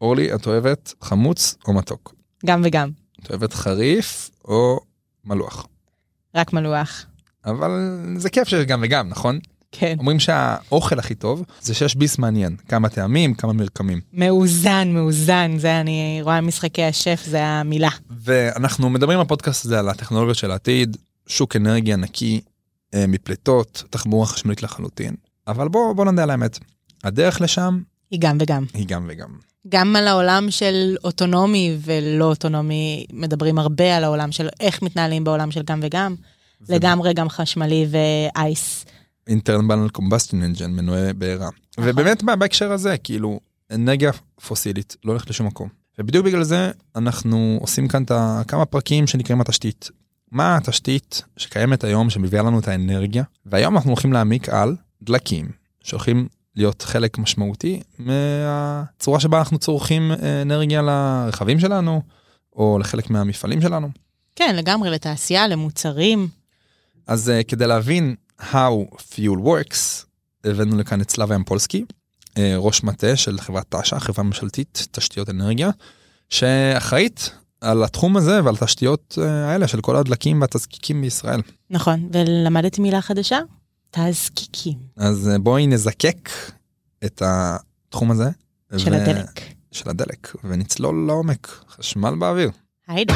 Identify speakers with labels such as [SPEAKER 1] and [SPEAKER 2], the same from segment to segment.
[SPEAKER 1] אורלי, את אוהבת חמוץ או מתוק?
[SPEAKER 2] גם וגם.
[SPEAKER 1] את אוהבת חריף או מלוח?
[SPEAKER 2] רק מלוח.
[SPEAKER 1] אבל זה כיף שיש גם וגם, נכון?
[SPEAKER 2] כן.
[SPEAKER 1] אומרים שהאוכל הכי טוב זה שיש ביס מעניין, כמה טעמים, כמה מרקמים.
[SPEAKER 2] מאוזן, מאוזן, זה אני רואה משחקי השף, זה המילה.
[SPEAKER 1] ואנחנו מדברים בפודקאסט הזה על הטכנולוגיות של העתיד, שוק אנרגיה נקי אה, מפליטות, תחבורה חשמלית לחלוטין. אבל בוא, בוא נדע על האמת, הדרך לשם
[SPEAKER 2] היא גם וגם.
[SPEAKER 1] היא גם וגם.
[SPEAKER 2] גם על העולם של אוטונומי ולא אוטונומי, מדברים הרבה על העולם של איך מתנהלים בעולם של גם וגם. לגמרי גם חשמלי ואייס.
[SPEAKER 1] אינטרנל קומבסטין אנג'ן מנועי בעירה. ובאמת בהקשר הזה כאילו אנרגיה פוסילית לא הולכת לשום מקום. ובדיוק בגלל זה אנחנו עושים כאן את כמה פרקים שנקראים התשתית. מה התשתית שקיימת היום שמביאה לנו את האנרגיה והיום אנחנו הולכים להעמיק על דלקים שהולכים להיות חלק משמעותי מהצורה שבה אנחנו צורכים אנרגיה לרכבים שלנו או לחלק מהמפעלים שלנו.
[SPEAKER 2] כן לגמרי לתעשייה למוצרים.
[SPEAKER 1] אז uh, כדי להבין how fuel works הבאנו לכאן את סלאבה ימפולסקי uh, ראש מטה של חברת תש"ע חברה ממשלתית תשתיות אנרגיה שאחראית על התחום הזה ועל התשתיות uh, האלה של כל הדלקים והתזקיקים בישראל.
[SPEAKER 2] נכון ולמדתי מילה חדשה תזקיקים.
[SPEAKER 1] אז uh, בואי נזקק את התחום הזה.
[SPEAKER 2] של ו... הדלק.
[SPEAKER 1] של הדלק ונצלול לעומק חשמל באוויר.
[SPEAKER 2] היידה.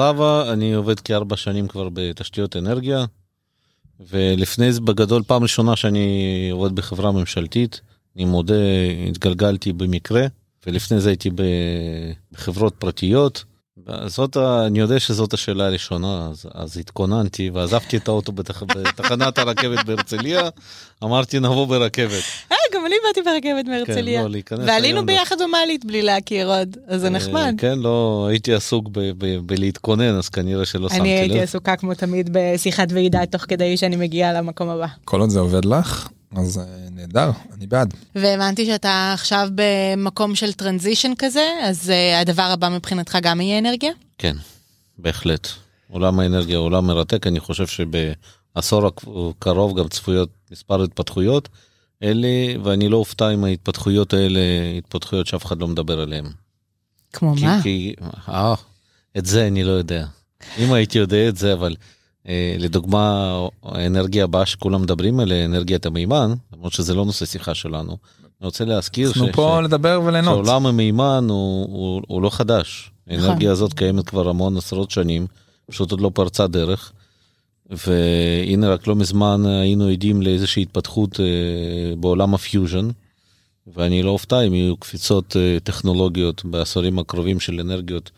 [SPEAKER 3] סלאבה, אני עובד כארבע שנים כבר בתשתיות אנרגיה, ולפני זה בגדול פעם ראשונה שאני עובד בחברה ממשלתית, אני מודה, התגלגלתי במקרה, ולפני זה הייתי בחברות פרטיות. זאת, אני יודע שזאת השאלה הראשונה, אז, אז התכוננתי ועזבתי את האוטו בתח, בתחנת הרכבת בהרצליה, אמרתי נבוא ברכבת.
[SPEAKER 2] אה, גם אני באתי ברכבת מהרצליה.
[SPEAKER 3] כן, לא, להיכנס
[SPEAKER 2] ועלינו ביחד במעלית בלי להכיר עוד, אז זה נחמד.
[SPEAKER 3] כן, לא, הייתי עסוק בלהתכונן, אז כנראה שלא שמתי לב.
[SPEAKER 2] אני הייתי עסוקה כמו תמיד בשיחת ועידה תוך כדי שאני מגיעה למקום הבא.
[SPEAKER 1] כל עוד זה עובד לך, אז uh, נהדר, אני בעד.
[SPEAKER 2] והבנתי שאתה עכשיו במקום של טרנזישן כזה, אז uh, הדבר הבא מבחינתך גם יהיה אנרגיה?
[SPEAKER 3] כן, בהחלט. עולם האנרגיה הוא עולם מרתק, אני חושב שבעשור הקרוב גם צפויות מספר התפתחויות. אלה, ואני לא אופתע אם ההתפתחויות האלה, התפתחויות שאף אחד לא מדבר עליהן.
[SPEAKER 2] כמו
[SPEAKER 3] כי,
[SPEAKER 2] מה?
[SPEAKER 3] כי, אה, את זה אני לא יודע. אם הייתי יודע את זה, אבל אה, לדוגמה, האנרגיה הבאה שכולם מדברים עליה, אנרגיית המימן, למרות שזה לא נושא שיחה שלנו, אני רוצה להזכיר
[SPEAKER 1] אנחנו ש, פה ש, לדבר וליהנות.
[SPEAKER 3] שעולם המימן הוא, הוא, הוא לא חדש. האנרגיה הזאת קיימת כבר המון עשרות שנים, פשוט עוד לא פרצה דרך. והנה רק לא מזמן היינו עדים לאיזושהי התפתחות אה, בעולם הפיוז'ן, ואני לא אופתע אם יהיו קפיצות אה, טכנולוגיות בעשורים הקרובים של אנרגיות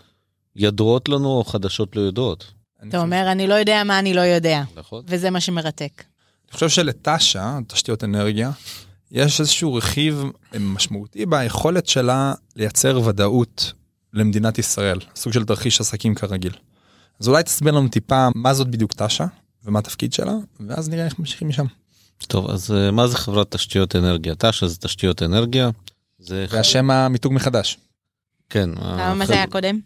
[SPEAKER 3] ידועות לנו או חדשות לא ידועות.
[SPEAKER 2] אתה אומר, אני לא יודע מה אני לא יודע,
[SPEAKER 3] נכון.
[SPEAKER 2] וזה מה שמרתק.
[SPEAKER 1] אני חושב שלתש"ן, תשתיות אנרגיה, יש איזשהו רכיב משמעותי ביכולת שלה לייצר ודאות למדינת ישראל, סוג של תרחיש עסקים כרגיל. אז אולי תסביר לנו טיפה מה זאת בדיוק תש"ע ומה התפקיד שלה, ואז נראה איך ממשיכים משם.
[SPEAKER 3] טוב, אז אה, מה זה חברת תשתיות אנרגיה? תש"ע זה תשתיות אנרגיה. זה
[SPEAKER 1] והשם המיתוג מחדש.
[SPEAKER 3] כן.
[SPEAKER 2] מה זה היה קודם?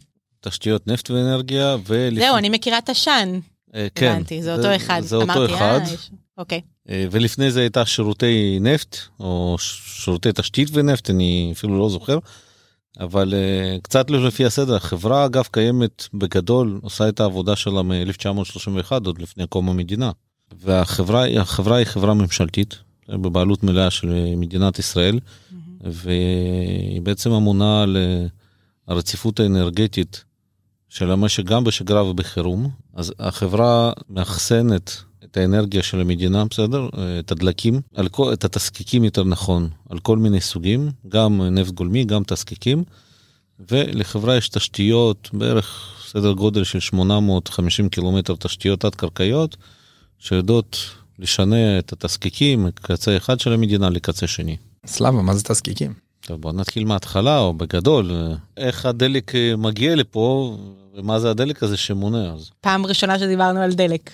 [SPEAKER 3] תשתיות נפט ואנרגיה. ולפ...
[SPEAKER 2] זהו, אני מכירה את השן.
[SPEAKER 3] אה, כן.
[SPEAKER 2] הבנתי, זה אותו אחד.
[SPEAKER 3] זה אותו אחד.
[SPEAKER 2] אה, אוקיי.
[SPEAKER 3] אה, ולפני זה הייתה שירותי נפט, או שירותי תשתית ונפט, אני אפילו לא זוכר. אבל קצת לא לפי הסדר, החברה אגב קיימת בגדול, עושה את העבודה שלה מ-1931, עוד לפני קום המדינה. והחברה החברה היא חברה ממשלתית, בבעלות מלאה של מדינת ישראל, והיא בעצם אמונה על הרציפות האנרגטית של המשק גם בשגרה ובחירום. אז החברה מאחסנת את האנרגיה של המדינה, בסדר? את הדלקים, על כל, את התזקיקים יותר נכון, על כל מיני סוגים, גם נפט גולמי, גם תזקיקים, ולחברה יש תשתיות, בערך סדר גודל של 850 קילומטר תשתיות תת-קרקעיות, שיודעות לשנע את התזקיקים מקצה אחד של המדינה לקצה שני.
[SPEAKER 1] סלאבה, מה זה תזקיקים?
[SPEAKER 3] טוב, בוא נתחיל מההתחלה, או בגדול, איך הדלק מגיע לפה, ומה זה הדלק הזה שמונע. אז
[SPEAKER 2] פעם ראשונה שדיברנו על דלק.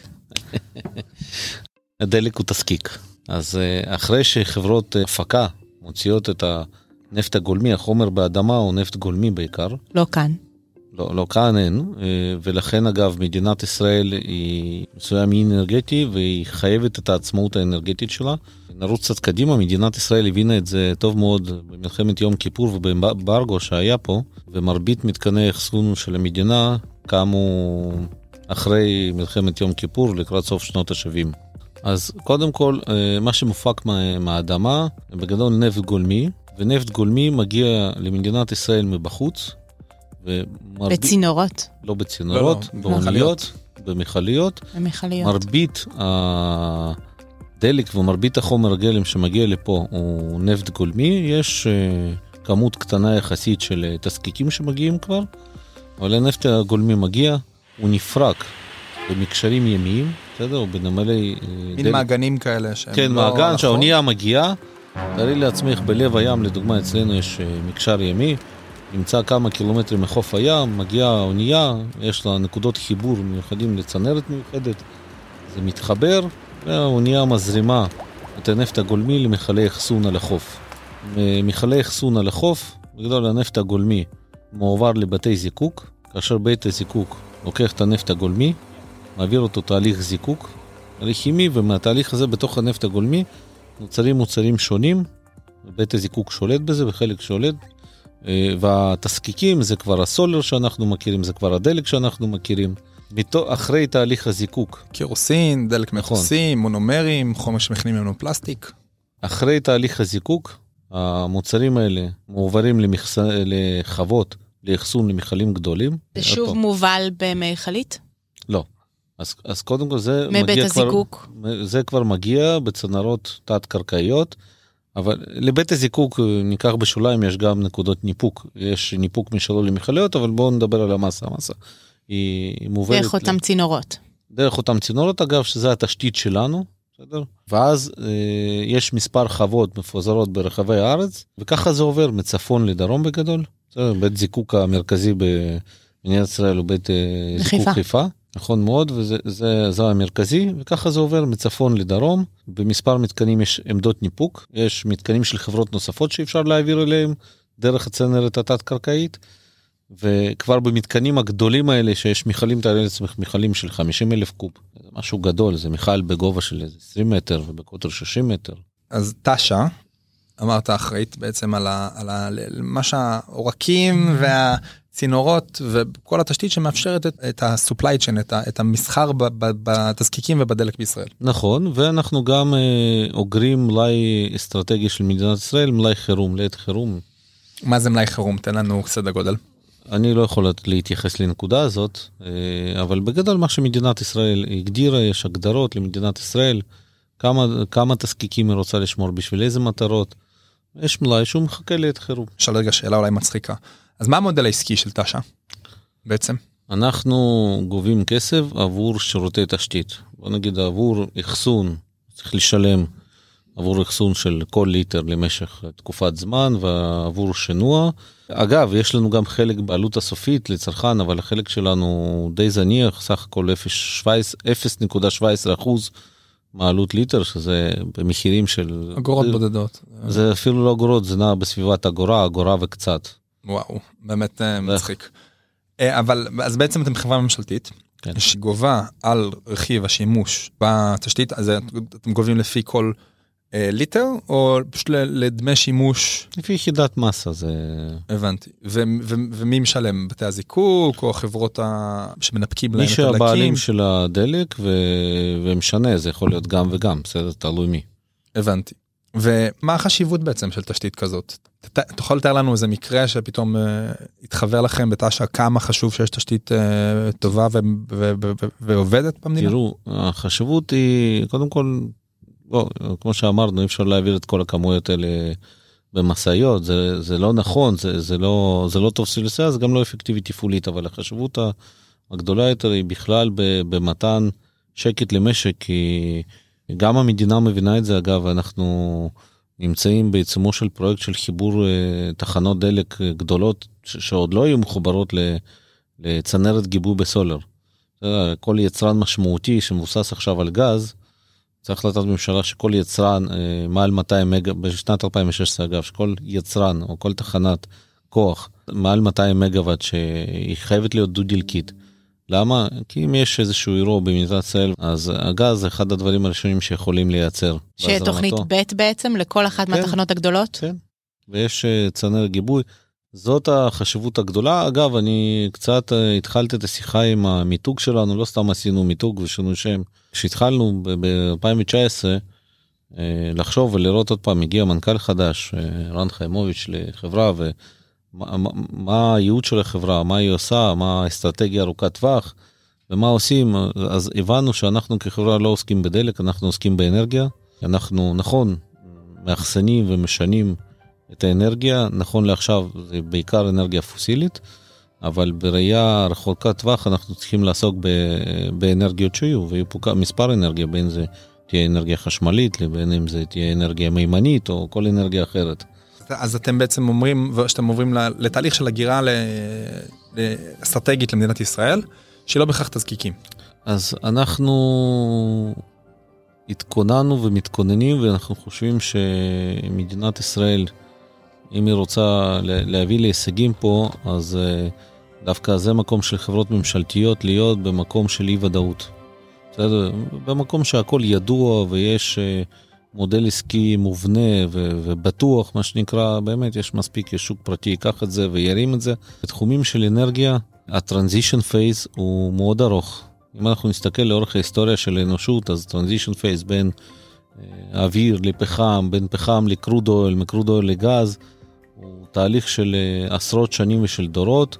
[SPEAKER 3] הדלק הוא תזקיק. אז אה, אחרי שחברות אה, הפקה מוציאות את הנפט הגולמי, החומר באדמה הוא נפט גולמי בעיקר.
[SPEAKER 2] לא כאן.
[SPEAKER 3] לא, לא כאן אין, אה, ולכן אגב מדינת ישראל היא מסוים אי אנרגטי והיא חייבת את העצמאות האנרגטית שלה. נרוץ קצת קדימה, מדינת ישראל הבינה את זה טוב מאוד במלחמת יום כיפור ובאמברגו שהיה פה, ומרבית מתקני האחסון של המדינה קמו אחרי מלחמת יום כיפור לקראת סוף שנות ה-70. אז קודם כל, אה, מה שמופק מהאדמה, בגדול נפט גולמי, ונפט גולמי מגיע למדינת ישראל מבחוץ.
[SPEAKER 2] ומרבית, בצינורות?
[SPEAKER 3] לא בצינורות, לא, לא, באוניות, במכליות.
[SPEAKER 2] במכליות.
[SPEAKER 3] מרבית הדלק ומרבית החומר הגלם שמגיע לפה הוא נפט גולמי, יש uh, כמות קטנה יחסית של uh, תזקיקים שמגיעים כבר, אבל הנפט הגולמי מגיע, הוא נפרק במקשרים ימיים, בסדר? או בנמלי...
[SPEAKER 1] אה, מין דלק. מעגנים כאלה
[SPEAKER 3] שהם כן, לא... כן, מעגן שהאונייה מגיעה. תארי לעצמך בלב הים, לדוגמה אצלנו יש מקשר ימי, נמצא כמה קילומטרים מחוף הים, מגיעה האונייה, יש לה נקודות חיבור מיוחדים לצנרת מיוחדת, זה מתחבר, והאונייה מזרימה את הנפט הגולמי למכלי אחסון על החוף. מכלי אחסון על החוף, בגדול הנפט הגולמי מועבר לבתי זיקוק, כאשר בית הזיקוק לוקח את הנפט הגולמי, מעביר אותו תהליך זיקוק, תהליך כימי, ומהתהליך הזה בתוך הנפט הגולמי נוצרים מוצרים שונים, בית הזיקוק שולט בזה, וחלק שולט והתזקיקים זה כבר הסולר שאנחנו מכירים, זה כבר הדלק שאנחנו מכירים. אחרי תהליך הזיקוק.
[SPEAKER 1] קירוסין, דלק נכון. מכוסים, מונומרים, חומר שמכינים ממנו פלסטיק.
[SPEAKER 3] אחרי תהליך הזיקוק, המוצרים האלה מועברים למחס... לחוות, לאחסון למכלים גדולים.
[SPEAKER 2] זה שוב אותו. מובל במכלית?
[SPEAKER 3] לא. אז, אז קודם כל זה
[SPEAKER 2] מגיע כבר... מבית הזיקוק?
[SPEAKER 3] זה כבר מגיע בצנרות תת-קרקעיות. אבל לבית הזיקוק ניקח בשוליים יש גם נקודות ניפוק יש ניפוק משלו למכליות אבל בואו נדבר על המסה המסה.
[SPEAKER 2] היא מובלת דרך אותם ל... צינורות.
[SPEAKER 3] דרך אותם צינורות אגב שזה התשתית שלנו. בסדר? ואז אה, יש מספר חוות מפוזרות ברחבי הארץ וככה זה עובר מצפון לדרום בגדול. בסדר? בית זיקוק המרכזי במדינת ישראל הוא בית אה, זיקוק חיפה. נכון מאוד וזה זה, זה המרכזי וככה זה עובר מצפון לדרום במספר מתקנים יש עמדות ניפוק יש מתקנים של חברות נוספות שאפשר להעביר אליהם דרך הצנרת התת קרקעית. וכבר במתקנים הגדולים האלה שיש מכלים תארי לעצמך מכלים של 50 אלף קוב זה משהו גדול זה מיכל בגובה של 20 מטר ובקוטר 60 מטר.
[SPEAKER 1] אז תשה אמרת אחראית בעצם על, ה, על ה, מה שהעורקים וה... צינורות וכל התשתית שמאפשרת את, את ה-supply chain, את, ה, את המסחר בתזקיקים ובדלק בישראל.
[SPEAKER 3] נכון, ואנחנו גם אה, אוגרים מלאי אסטרטגי של מדינת ישראל, מלאי חירום, לעת חירום.
[SPEAKER 1] מה זה מלאי חירום? תן לנו סדר גודל.
[SPEAKER 3] אני לא יכול להתייחס לנקודה הזאת, אה, אבל בגדול מה שמדינת ישראל הגדירה, יש הגדרות למדינת ישראל, כמה, כמה תזקיקים היא רוצה לשמור, בשביל איזה מטרות. יש מלאי שהוא מחכה לעת חירום.
[SPEAKER 1] אפשר רגע שאלה אולי מצחיקה. אז מה המודל העסקי של תש"א בעצם?
[SPEAKER 3] אנחנו גובים כסף עבור שירותי תשתית. בוא נגיד עבור אחסון, צריך לשלם עבור אחסון של כל ליטר למשך תקופת זמן ועבור שינוע. אגב, יש לנו גם חלק בעלות הסופית לצרכן, אבל החלק שלנו די זניח, סך הכל 0.17 אחוז מעלות ליטר, שזה במחירים של...
[SPEAKER 1] אגורות בודדות.
[SPEAKER 3] זה אפילו לא אגורות, זה נע בסביבת אגורה, אגורה וקצת.
[SPEAKER 1] וואו, באמת אה, מצחיק. אה, אבל אז בעצם אתם חברה ממשלתית, כן. שגובה על רכיב השימוש בתשתית, אז אתם גובים לפי כל אה, ליטר, או פשוט לדמי שימוש?
[SPEAKER 3] לפי יחידת מסה זה...
[SPEAKER 1] הבנתי. ו- ו- ומי משלם? בתי הזיקוק, או חברות ה... שמנפקים להם את
[SPEAKER 3] הדלקים? מי שהבעלים של הדלק, ו... ומשנה, זה יכול להיות גם וגם, בסדר, תלוי מי.
[SPEAKER 1] הבנתי. ומה החשיבות בעצם של תשתית כזאת? אתה יכול לתאר לנו איזה מקרה שפתאום uh, התחבר לכם בתש"א כמה חשוב שיש תשתית uh, טובה ו- ו- ו- ו- ועובדת במדינה?
[SPEAKER 3] תראו, החשיבות היא קודם כל, בוא, כמו שאמרנו אי אפשר להעביר את כל הכמויות האלה במשאיות זה, זה לא נכון זה, זה לא זה לא טוב סילוסיה זה גם לא אפקטיבי תפעולית אבל החשיבות הגדולה יותר היא בכלל במתן שקט למשק כי גם המדינה מבינה את זה אגב אנחנו. נמצאים בעיצומו של פרויקט של חיבור uh, תחנות דלק uh, גדולות שעוד לא היו מחוברות לצנרת גיבוי בסולר. כל יצרן משמעותי שמבוסס עכשיו על גז, צריך החלטת ממשלה שכל יצרן אה, מעל 200 מגה, בשנת 2016 אגב, שכל יצרן או כל תחנת כוח מעל 200 מגוואט שהיא חייבת להיות דו-דלקית. למה? כי אם יש איזשהו אירוע במדינת ישראל, אז הגז זה אחד הדברים הראשונים שיכולים לייצר.
[SPEAKER 2] שיהיה תוכנית ב' בעצם לכל אחת
[SPEAKER 3] כן.
[SPEAKER 2] מהתחנות הגדולות?
[SPEAKER 3] כן, ויש אה, צנר גיבוי. זאת החשיבות הגדולה. אגב, אני קצת אה, התחלתי את השיחה עם המיתוג שלנו, לא סתם עשינו מיתוג ושינו שם. כשהתחלנו ב-2019 אה, לחשוב ולראות עוד פעם, הגיע מנכ"ל חדש, רן חיימוביץ' לחברה, ומה מה- מה הייעוד של החברה, מה היא עושה, מה האסטרטגיה ארוכת טווח, ומה עושים, אז הבנו שאנחנו כחברה לא עוסקים בדלק, אנחנו עוסקים באנרגיה. אנחנו, נכון, מאחסנים ומשנים את האנרגיה, נכון לעכשיו זה בעיקר אנרגיה פוסילית, אבל בראייה רחוקת טווח אנחנו צריכים לעסוק ב- באנרגיות שיהיו, ויהיו פה מספר אנרגיה, בין זה תהיה אנרגיה חשמלית, לבין אם זה תהיה אנרגיה מימנית או כל אנרגיה אחרת.
[SPEAKER 1] אז אתם בעצם אומרים שאתם עוברים לתהליך של הגירה אסטרטגית למדינת ישראל, שהיא לא בהכרח תזקיקים.
[SPEAKER 3] אז אנחנו התכוננו ומתכוננים ואנחנו חושבים שמדינת ישראל, אם היא רוצה לה- להביא להישגים פה, אז אה, דווקא זה מקום של חברות ממשלתיות להיות במקום של אי ודאות. בסדר? במקום שהכל ידוע ויש אה, מודל עסקי מובנה ו- ובטוח, מה שנקרא, באמת יש מספיק, יש שוק פרטי ייקח את זה וירים את זה. בתחומים של אנרגיה, ה transition phase הוא מאוד ארוך. אם אנחנו נסתכל לאורך ההיסטוריה של האנושות, אז transition phase בין אה, אוויר לפחם, בין פחם ל crude oil, מ crude oil לגז, הוא תהליך של אה, עשרות שנים ושל דורות,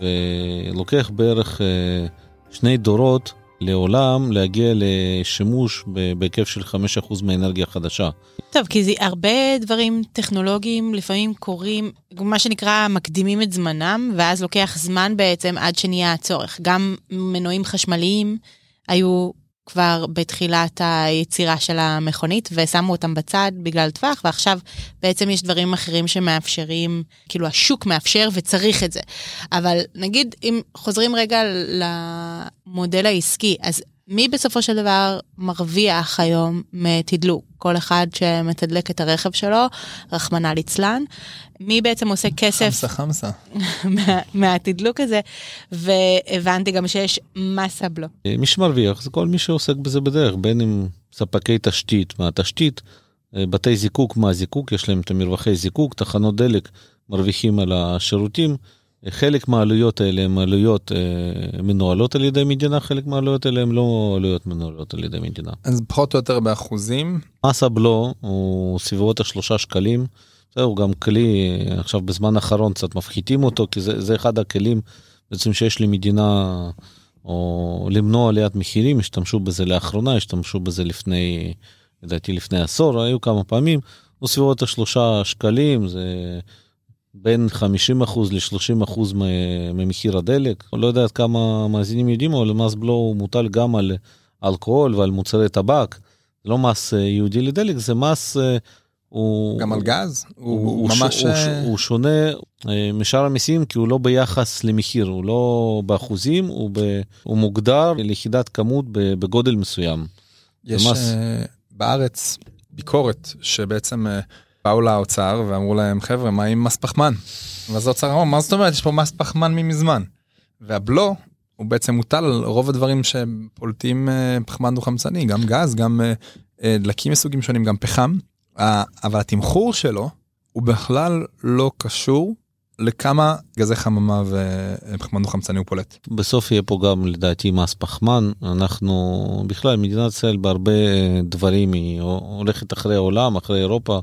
[SPEAKER 3] ולוקח בערך אה, שני דורות לעולם להגיע לשימוש בהיקף של 5% מהאנרגיה החדשה.
[SPEAKER 2] טוב, כי זה הרבה דברים טכנולוגיים לפעמים קורים, מה שנקרא, מקדימים את זמנם, ואז לוקח זמן בעצם עד שנהיה הצורך. גם מנועים חשמליים היו כבר בתחילת היצירה של המכונית, ושמו אותם בצד בגלל טווח, ועכשיו בעצם יש דברים אחרים שמאפשרים, כאילו השוק מאפשר וצריך את זה. אבל נגיד, אם חוזרים רגע למודל העסקי, אז מי בסופו של דבר מרוויח היום מתדלוק? כל אחד שמתדלק את הרכב שלו, רחמנא ליצלן. מי בעצם עושה כסף
[SPEAKER 1] חמסה חמסה.
[SPEAKER 2] מה, מהתדלוק הזה? והבנתי גם שיש מסה בלו.
[SPEAKER 3] מי שמרוויח זה כל מי שעוסק בזה בדרך, בין אם ספקי תשתית מהתשתית, אה, בתי זיקוק מהזיקוק, יש להם את המרווחי זיקוק, תחנות דלק מרוויחים על השירותים. חלק מהעלויות האלה הן עלויות אה, מנוהלות על ידי מדינה, חלק מהעלויות האלה הן לא עלויות מנוהלות על ידי מדינה.
[SPEAKER 1] אז פחות או יותר באחוזים.
[SPEAKER 3] מס הבלו הוא סביבות השלושה שקלים. זהו גם כלי, אה, עכשיו בזמן האחרון קצת מפחיתים אותו, כי זה, זה אחד הכלים בעצם שיש למדינה, או למנוע עליית מחירים, השתמשו בזה לאחרונה, השתמשו בזה לפני, לדעתי לפני עשור, היו כמה פעמים, הוא סביבות השלושה שקלים, זה בין 50% ל-30% ממחיר הדלק. לא יודע עד כמה מאזינים יודעים, אבל מס בלו מוטל גם על אלכוהול ועל מוצרי טבק. זה לא מס אה, ייעודי לדלק, זה מס... אה, הוא...
[SPEAKER 1] גם על גז? הוא,
[SPEAKER 3] הוא,
[SPEAKER 1] הוא ממש...
[SPEAKER 3] הוא,
[SPEAKER 1] אה,
[SPEAKER 3] הוא שונה משאר המיסים כי הוא לא ביחס למחיר, הוא לא באחוזים, הוא, ב, הוא מוגדר ליחידת כמות בגודל מסוים.
[SPEAKER 1] יש
[SPEAKER 3] מס.
[SPEAKER 1] אה, בארץ ביקורת שבעצם באו לאוצר ואמרו להם חבר'ה מה עם מס פחמן. ואז האוצר אמר מה זאת אומרת יש פה מס פחמן ממזמן. והבלו הוא בעצם מוטל על רוב הדברים שפולטים אה, פחמן דו חמצני גם גז גם אה, אה, דלקים מסוגים שונים גם פחם. אבל התמחור שלו הוא בכלל לא קשור לכמה גזי חממה ופחמן דו חמצני הוא פולט.
[SPEAKER 3] בסוף יהיה פה גם לדעתי מס פחמן, אנחנו בכלל מדינת ישראל בהרבה דברים היא הולכת אחרי העולם, אחרי אירופה.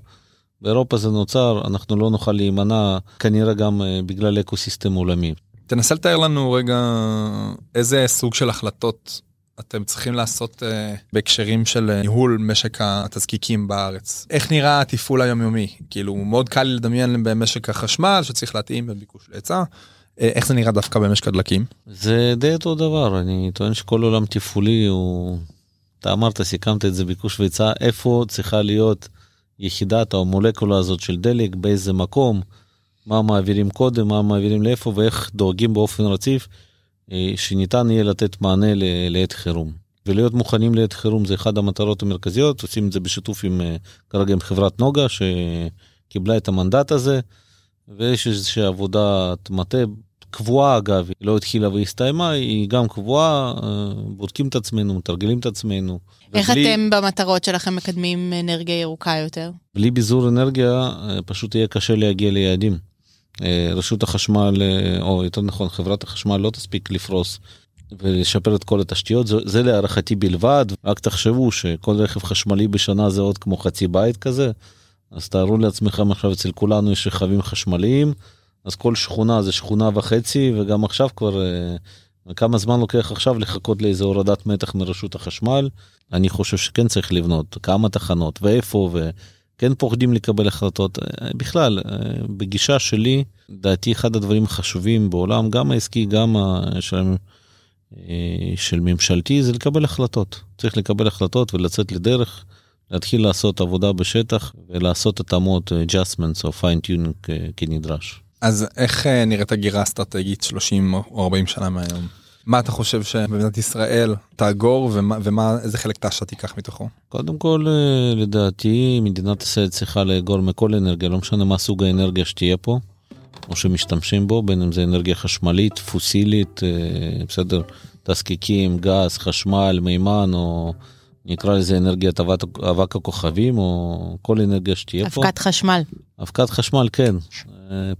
[SPEAKER 3] באירופה זה נוצר, אנחנו לא נוכל להימנע כנראה גם אה, בגלל אקו סיסטם עולמי.
[SPEAKER 1] תנסה לתאר לנו רגע איזה סוג של החלטות אתם צריכים לעשות uh, בהקשרים של uh, ניהול משק התזקיקים בארץ. איך נראה התפעול היומיומי? כאילו מאוד קל לדמיין במשק החשמל שצריך להתאים בין ביקוש להיצע. Uh, איך זה נראה דווקא במשק הדלקים?
[SPEAKER 3] זה די אותו דבר, אני טוען שכל עולם תפעולי הוא... אתה אמרת, סיכמת את זה ביקוש והיצע, איפה צריכה להיות יחידת או המולקולה הזאת של דלק, באיזה מקום, מה מעבירים קודם, מה מעבירים לאיפה ואיך דואגים באופן רציף אה, שניתן יהיה לתת מענה לעת חירום. ולהיות מוכנים לעת חירום זה אחד המטרות המרכזיות, עושים את זה בשיתוף עם, אה, כרגע עם חברת נוגה שקיבלה את המנדט הזה, ויש איזושהי עבודת מטה קבועה אגב, היא לא התחילה והסתיימה, היא גם קבועה, אה, בודקים את עצמנו, מתרגלים את עצמנו.
[SPEAKER 2] איך
[SPEAKER 3] ובלי-
[SPEAKER 2] אתם במטרות שלכם מקדמים אנרגיה ירוקה יותר?
[SPEAKER 3] בלי ביזור אנרגיה אה, פשוט יהיה קשה להגיע ליעדים. אה, רשות החשמל, או יותר נכון חברת החשמל לא תספיק לפרוס ולשפר את כל התשתיות, זה, זה להערכתי בלבד, רק תחשבו שכל רכב חשמלי בשנה זה עוד כמו חצי בית כזה, אז תארו לעצמכם עכשיו אצל כולנו יש רכבים חשמליים, אז כל שכונה זה שכונה וחצי וגם עכשיו כבר אה, כמה זמן לוקח עכשיו לחכות לאיזה הורדת מתח מרשות החשמל, אני חושב שכן צריך לבנות כמה תחנות ואיפה ו... כן פוחדים לקבל החלטות. אה, בכלל אה, בגישה שלי דעתי אחד הדברים החשובים בעולם גם העסקי גם של, של ממשלתי זה לקבל החלטות. צריך לקבל החלטות ולצאת לדרך להתחיל לעשות עבודה בשטח ולעשות התאמות adjustments או fine tuning כנדרש.
[SPEAKER 1] אז איך אה, נראית הגירה אסטרטגית 30 או 40 שנה מהיום? מה אתה חושב שבמדינת ישראל תאגור ומה, ומה איזה חלק תש"ע תיקח מתוכו?
[SPEAKER 3] קודם כל אה, לדעתי מדינת ישראל צריכה לאגור מכל אנרגיה לא משנה מה סוג האנרגיה שתהיה פה או שמשתמשים בו בין אם זה אנרגיה חשמלית פוסילית אה, בסדר תזקיקים גז חשמל מימן או נקרא לזה אנרגיית אבק, אבק הכוכבים או כל אנרגיה שתהיה פה.
[SPEAKER 2] אבקת חשמל.
[SPEAKER 3] אבקת חשמל כן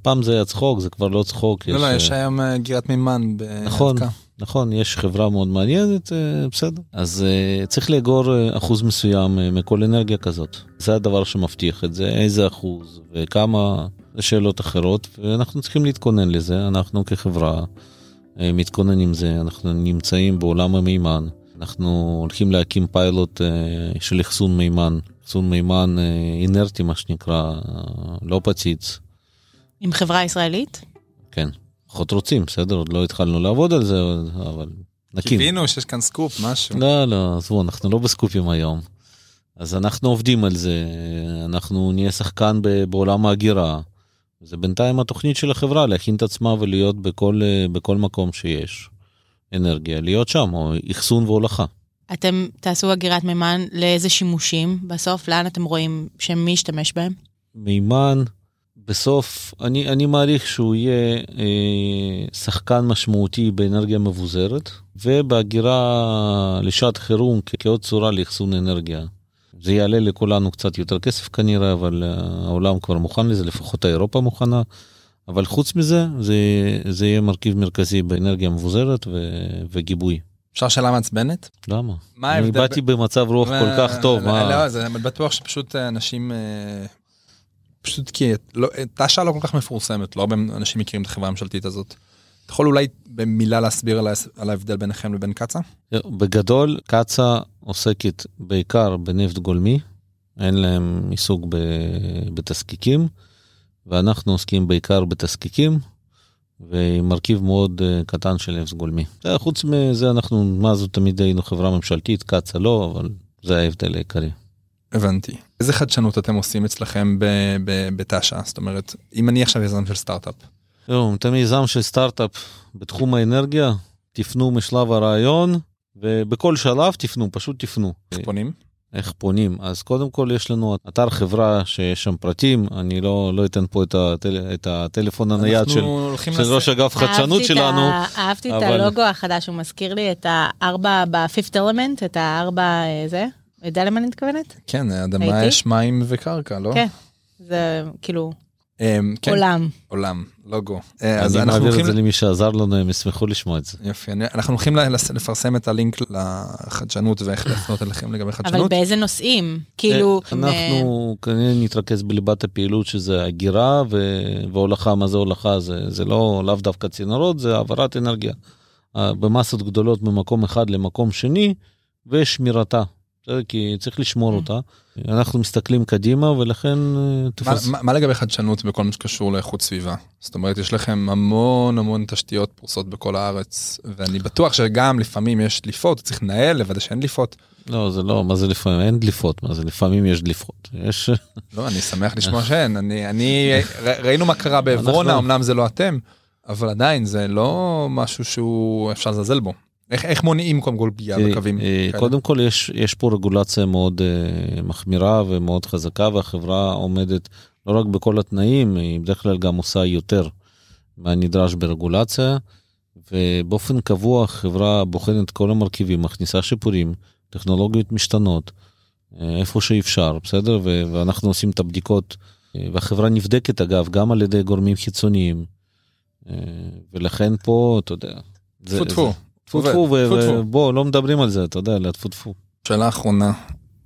[SPEAKER 3] פעם זה היה צחוק זה כבר לא צחוק.
[SPEAKER 1] לא, לא,
[SPEAKER 3] אה,
[SPEAKER 1] יש היום אה, גירת מימן.
[SPEAKER 3] נכון,
[SPEAKER 1] באבקה.
[SPEAKER 3] נכון, יש חברה מאוד מעניינת, אה, בסדר. אז אה, צריך לאגור אה, אחוז מסוים אה, מכל אנרגיה כזאת. זה הדבר שמבטיח את זה, איזה אחוז וכמה, זה שאלות אחרות, ואנחנו צריכים להתכונן לזה, אנחנו כחברה אה, מתכוננים עם זה, אנחנו נמצאים בעולם המימן, אנחנו הולכים להקים פיילוט אה, של אחסון מימן, אחסון מימן אה, אינרטי מה שנקרא, אה, לא פציץ.
[SPEAKER 2] עם חברה ישראלית?
[SPEAKER 3] כן, פחות רוצים, בסדר, עוד לא התחלנו לעבוד על זה, אבל נקים.
[SPEAKER 1] קיווינו שיש כאן סקופ, משהו.
[SPEAKER 3] לא, לא, עזבו, אנחנו לא בסקופים היום. אז אנחנו עובדים על זה, אנחנו נהיה שחקן ב- בעולם ההגירה. זה בינתיים התוכנית של החברה, להכין את עצמה ולהיות בכל, אה, בכל מקום שיש אנרגיה, להיות שם, או אחסון והולכה.
[SPEAKER 2] אתם תעשו אגירת מימן לאיזה שימושים בסוף? לאן אתם רואים שמי ישתמש בהם?
[SPEAKER 3] מימן, בסוף, אני, אני מעריך שהוא יהיה אה, שחקן משמעותי באנרגיה מבוזרת, ובהגירה לשעת חירום כעוד צורה לאחסון אנרגיה. זה יעלה לכולנו קצת יותר כסף כנראה, אבל אה, העולם כבר מוכן לזה, לפחות אירופה מוכנה. אבל חוץ מזה, זה, זה יהיה מרכיב מרכזי באנרגיה מבוזרת ו, וגיבוי.
[SPEAKER 1] אפשר שאלה מעצבנת?
[SPEAKER 3] למה?
[SPEAKER 1] מה
[SPEAKER 3] אני
[SPEAKER 1] ההבדל
[SPEAKER 3] באתי במצב רוח כל כך טוב,
[SPEAKER 1] לא,
[SPEAKER 3] מה?
[SPEAKER 1] לא, זה בטוח שפשוט אה, אנשים, אה, פשוט כי לא- תש"ע לא כל כך מפורסמת, לא הרבה אנשים מכירים את החברה הממשלתית הזאת. אתה יכול אולי במילה להסביר על ההבדל ביניכם לבין קצא"א?
[SPEAKER 3] בגדול, קצא"א עוסקת בעיקר בנפט גולמי, אין להם עיסוק ב- בתזקיקים, ואנחנו עוסקים בעיקר בתזקיקים, ועם מרכיב מאוד אה, קטן של נפט גולמי. זה, חוץ מזה, אנחנו, מה זאת תמיד היינו חברה ממשלתית, קצא"א לא, אבל זה ההבדל העיקרי.
[SPEAKER 1] הבנתי. איזה חדשנות אתם עושים אצלכם ב- ב- בתש"ע? זאת אומרת, אם אני עכשיו יזם של סטארט-אפ,
[SPEAKER 3] זהו, אם אתם מיזם של סטארט-אפ בתחום האנרגיה, תפנו משלב הרעיון, ובכל שלב תפנו, פשוט תפנו.
[SPEAKER 1] איך פונים?
[SPEAKER 3] איך פונים אז קודם כל יש לנו אתר חברה שיש שם פרטים אני לא לא אתן פה את, הטל, את הטלפון הנייד של, של
[SPEAKER 1] לס-
[SPEAKER 3] ראש אגף חדשנות
[SPEAKER 2] את
[SPEAKER 3] שלנו
[SPEAKER 2] ה- אהבתי את
[SPEAKER 3] אבל-
[SPEAKER 2] הלוגו החדש, הוא מזכיר לי את הארבע ב-fifth element, את הארבע אה, זה. יודע למה אני מתכוונת?
[SPEAKER 1] כן, אדמה? אש, מים וקרקע, לא?
[SPEAKER 2] כן. זה כאילו
[SPEAKER 1] אמ, כן,
[SPEAKER 2] עולם.
[SPEAKER 1] עולם, לוגו. אה, אז
[SPEAKER 3] אני
[SPEAKER 1] אנחנו
[SPEAKER 3] מעביר את. זה למי שעזר לנו הם ישמחו לשמוע את זה.
[SPEAKER 1] יופי, אנחנו הולכים לפרסם את הלינק לחדשנות ואיך להפנות אליכם לגבי
[SPEAKER 2] אבל
[SPEAKER 1] חדשנות.
[SPEAKER 2] באיזה נושאים? כאילו,
[SPEAKER 3] אה, אנחנו כנראה נתרכז בליבת הפעילות שזה הגירה ו- והולכה מה זה הולכה זה זה לא לאו דווקא צינורות זה העברת אנרגיה אה, במסות גדולות ממקום אחד למקום שני ושמירתה. בסדר? כי צריך לשמור אותה אנחנו מסתכלים קדימה ולכן אה,
[SPEAKER 1] מה-
[SPEAKER 3] תפס...
[SPEAKER 1] מה- מה לגבי חדשנות בכל מה שקשור לאיכות סביבה? זאת אומרת, יש לכם המון המון תשתיות פרוסות בכל הארץ, ואני בטוח שגם לפעמים יש דליפות, צריך לנהל, לוודא שאין דליפות.
[SPEAKER 3] לא זה לא מה זה לפעמים אין דליפות מה זה לפעמים יש דליפות יש
[SPEAKER 1] לא, אני שמח לשמוע שאין. אני, אני, ראינו מה קרה בעברונה, אמנם זה לא אתם, אבל עדיין זה לא משהו שהוא אפשר לזלזל בו. איך, איך מונעים קודם כל פגיעה בקווים?
[SPEAKER 3] אה? קודם כל יש, יש פה רגולציה מאוד אה, מחמירה ומאוד חזקה והחברה עומדת לא רק בכל התנאים, היא בדרך כלל גם עושה יותר מהנדרש ברגולציה ובאופן קבוע החברה בוחנת כל המרכיבים, מכניסה שיפורים, טכנולוגיות משתנות, אה, איפה שאפשר, בסדר? ו- ואנחנו עושים את הבדיקות והחברה נבדקת אגב גם על ידי גורמים חיצוניים ולכן פה, אתה יודע,
[SPEAKER 1] טפו טפו.
[SPEAKER 3] טפו טפו. ובוא, לא מדברים על זה, אתה יודע, אלא טפו טפו.
[SPEAKER 1] שאלה אחרונה,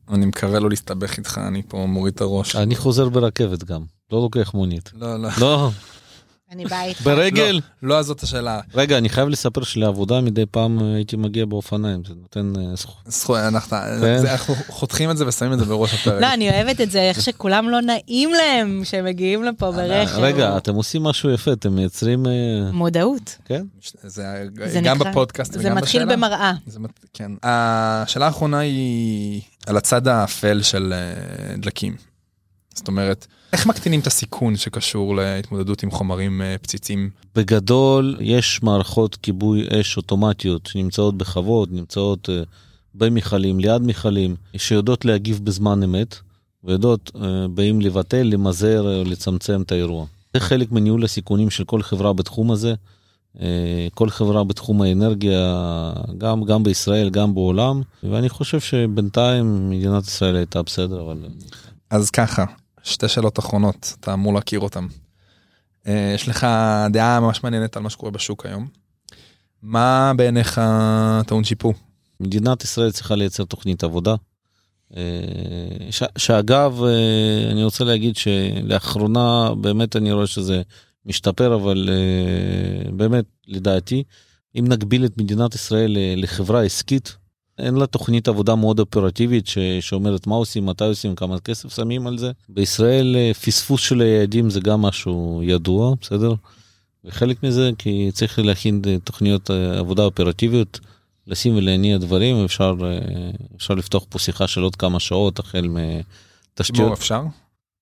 [SPEAKER 1] אני מקווה לא להסתבך איתך, אני פה מוריד את הראש.
[SPEAKER 3] אני חוזר ברכבת גם, לא לוקח מונית.
[SPEAKER 1] לא, לא,
[SPEAKER 3] לא,
[SPEAKER 2] אני באה איתך.
[SPEAKER 3] ברגל.
[SPEAKER 1] לא זאת השאלה.
[SPEAKER 3] רגע, אני חייב לספר שלעבודה מדי פעם אה, הייתי מגיע באופניים, זה נותן אה, זכות.
[SPEAKER 1] זכו- אנחנו
[SPEAKER 3] כן.
[SPEAKER 1] זה- אנחנו חותכים את זה ושמים את זה בראש הפרק.
[SPEAKER 2] לא, אני אוהבת את זה, איך שכולם לא נעים להם כשהם מגיעים לפה ברכב.
[SPEAKER 3] רגע, אתם עושים משהו יפה, אתם מייצרים, אה,
[SPEAKER 2] מודעות.
[SPEAKER 3] כן?
[SPEAKER 1] זה
[SPEAKER 2] זה
[SPEAKER 1] גם
[SPEAKER 2] נקרא-
[SPEAKER 1] בפודקאסט
[SPEAKER 2] זה
[SPEAKER 1] וגם
[SPEAKER 2] מתחיל
[SPEAKER 1] בשאלה.
[SPEAKER 2] במראה.
[SPEAKER 1] זה מת- כן. השאלה האחרונה היא על הצד האפל של אה, דלקים. זאת אומרת, איך מקטינים את הסיכון שקשור להתמודדות עם חומרים אה, פציצים?
[SPEAKER 3] בגדול, יש מערכות כיבוי אש אוטומטיות שנמצאות בחוות, נמצאות אה, במכלים, ליד מכלים, שיודעות להגיב בזמן אמת, ויודעות אה, באים לבטל, למזער לצמצם את האירוע. זה חלק מניהול הסיכונים של כל חברה בתחום הזה. כל חברה בתחום האנרגיה, גם, גם בישראל, גם בעולם, ואני חושב שבינתיים מדינת ישראל הייתה בסדר, אבל...
[SPEAKER 1] אז ככה, שתי שאלות אחרונות, אתה אמור להכיר אותן. אה, יש לך דעה ממש מעניינת על מה שקורה בשוק היום. מה בעיניך טעון שיפור?
[SPEAKER 3] מדינת ישראל צריכה לייצר תוכנית עבודה. אה, ש, שאגב, אה, אני רוצה להגיד שלאחרונה באמת אני רואה שזה משתפר, אבל באמת, לדעתי, אם נגביל את מדינת ישראל לחברה עסקית, אין לה תוכנית עבודה מאוד אופרטיבית ש, שאומרת מה עושים, מתי עושים, כמה כסף שמים על זה. בישראל אה, פספוס של היעדים זה גם משהו ידוע, בסדר? וחלק מזה כי צריך להכין אה, תוכניות אה, עבודה אופרטיביות. לשים ולהניע דברים, אפשר, אפשר לפתוח פה שיחה של עוד כמה שעות, החל מתשתיות
[SPEAKER 1] אפשר?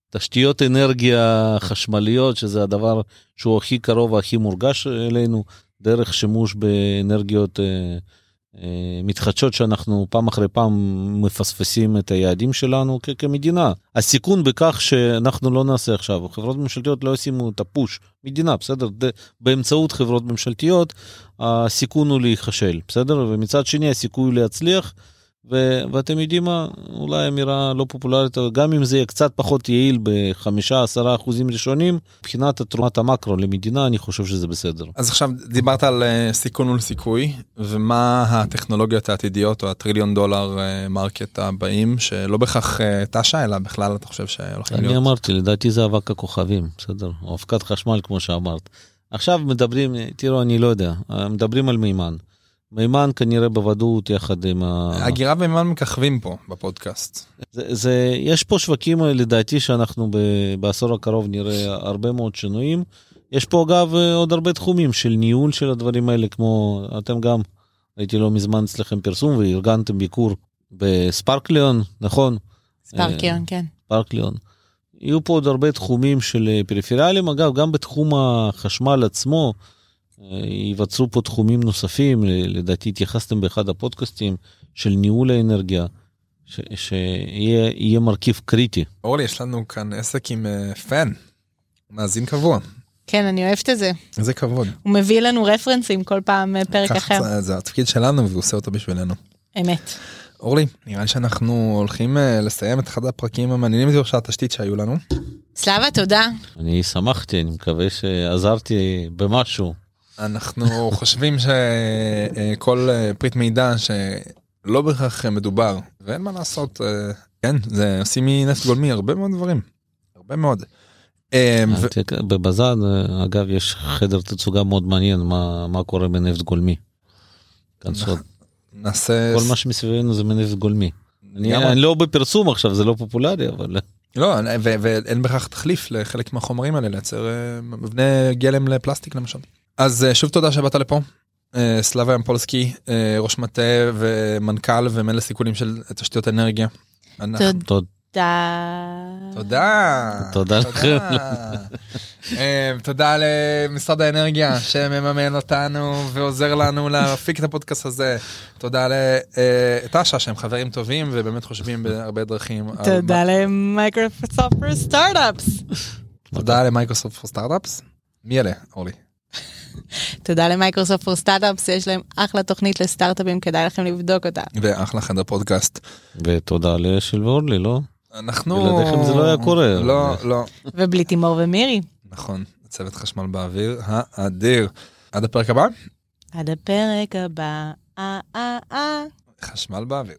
[SPEAKER 3] תשתיות אנרגיה חשמליות, שזה הדבר שהוא הכי קרוב והכי מורגש אלינו, דרך שימוש באנרגיות אה, מתחדשות שאנחנו פעם אחרי פעם מפספסים את היעדים שלנו כ- כמדינה. הסיכון בכך שאנחנו לא נעשה עכשיו, חברות ממשלתיות לא ישימו את הפוש, מדינה, בסדר? ד- באמצעות חברות ממשלתיות, הסיכון הוא להיכשל, בסדר? ומצד שני הסיכוי להצליח. ו- ואתם יודעים מה, אולי אמירה לא פופולרית, אבל גם אם זה יהיה קצת פחות יעיל בחמישה עשרה אחוזים ראשונים, מבחינת תרומת המקרו למדינה, אני חושב שזה בסדר.
[SPEAKER 1] אז עכשיו דיברת על אה, סיכון מול סיכוי, ומה הטכנולוגיות העתידיות או ה trillion dollar אה, market הבאים, שלא בהכרח אה, תש"ע, אלא בכלל אתה חושב שהולכים
[SPEAKER 3] אני
[SPEAKER 1] להיות?
[SPEAKER 3] אמרתי, לדעתי זה אבק הכוכבים, בסדר? או אבקת חשמל, כמו שאמרת. עכשיו מדברים, תראו, אני לא יודע, מדברים על מימן. מימן כנראה בוודאות יחד עם ה...
[SPEAKER 1] הגירה ומימן מככבים פה בפודקאסט.
[SPEAKER 3] זה, זה, יש פה שווקים לדעתי שאנחנו ב, בעשור הקרוב נראה הרבה מאוד שינויים. יש פה אגב עוד הרבה תחומים של ניהול של הדברים האלה, כמו אתם גם, ראיתי לא מזמן אצלכם פרסום וארגנתם ביקור בספרקליון, נכון?
[SPEAKER 2] ספרקיון, כן.
[SPEAKER 3] פרקליון. יהיו פה עוד הרבה תחומים של אה, פריפריאליים, אגב, גם בתחום החשמל עצמו, אה, ייווצרו פה תחומים נוספים, לדעתי התייחסתם באחד הפודקאסטים של ניהול האנרגיה, ש- שיהיה יהיה מרכיב קריטי.
[SPEAKER 1] אורלי, יש לנו כאן עסק עם אה, פן, מאזין קבוע.
[SPEAKER 2] כן, אני אוהבת את זה.
[SPEAKER 1] איזה כבוד.
[SPEAKER 2] הוא מביא לנו רפרנסים כל פעם אה, פרק אחר.
[SPEAKER 1] זה- זה התפקיד שלנו והוא עושה אותו בשבילנו.
[SPEAKER 2] אמת.
[SPEAKER 1] אורלי, נראה לי שאנחנו הולכים אה, לסיים את אחד הפרקים המעניינים יותר של התשתית שהיו לנו.
[SPEAKER 2] סלאבה, תודה.
[SPEAKER 3] אני שמחתי, אני מקווה שעזרתי במשהו.
[SPEAKER 1] אנחנו חושבים שכל פריט מידע שלא בהכרח מדובר, ואין מה לעשות, אה, כן, זה עושים מנפט גולמי הרבה מאוד דברים, הרבה מאוד. אה,
[SPEAKER 3] בבז"ן, אה, אגב, יש חדר תצוגה מאוד מעניין, מה, מה קורה בנפט גולמי. כנסות.
[SPEAKER 1] נעשה...
[SPEAKER 3] כל מה שמסביבנו זה מנפט גולמי. אני, לא בפרסום עכשיו, זה לא פופולרי, אבל...
[SPEAKER 1] לא, ואין בהכרח תחליף לחלק מהחומרים האלה, לייצר אה, מבנה גלם לפלסטיק למשל. אז אה, שוב תודה שבאת לפה. אה, סלאבה ימפולסקי, אה, ראש מטה ומנכ"ל ומנהל הסיכונים של תשתיות אנרגיה.
[SPEAKER 2] תודה.
[SPEAKER 3] תודה.
[SPEAKER 1] תודה.
[SPEAKER 3] תודה לכם.
[SPEAKER 1] תודה למשרד האנרגיה שמממן אותנו ועוזר לנו להפיק את הפודקאסט הזה. תודה לטאשה שהם חברים טובים ובאמת חושבים בהרבה דרכים. על
[SPEAKER 2] תודה ל Microsoft for Startups.
[SPEAKER 1] תודה ל Microsoft for Startups. מי אלה, אורלי?
[SPEAKER 2] תודה ל Microsoft for Startups, יש להם אחלה תוכנית לסטארט-אפים, כדאי לכם לבדוק אותה.
[SPEAKER 1] ואחלה חדר פודקאסט.
[SPEAKER 3] ותודה לשילבה אורלי, לא?
[SPEAKER 1] אנחנו...
[SPEAKER 3] בלעדיכם זה לא היה קורה.
[SPEAKER 1] לא, לא.
[SPEAKER 2] ובלי תימור ומירי.
[SPEAKER 1] נכון, צוות חשמל באוויר האדיר. עד הפרק הבא?
[SPEAKER 2] עד הפרק הבא. אה, אה, אה.
[SPEAKER 1] חשמל באוויר.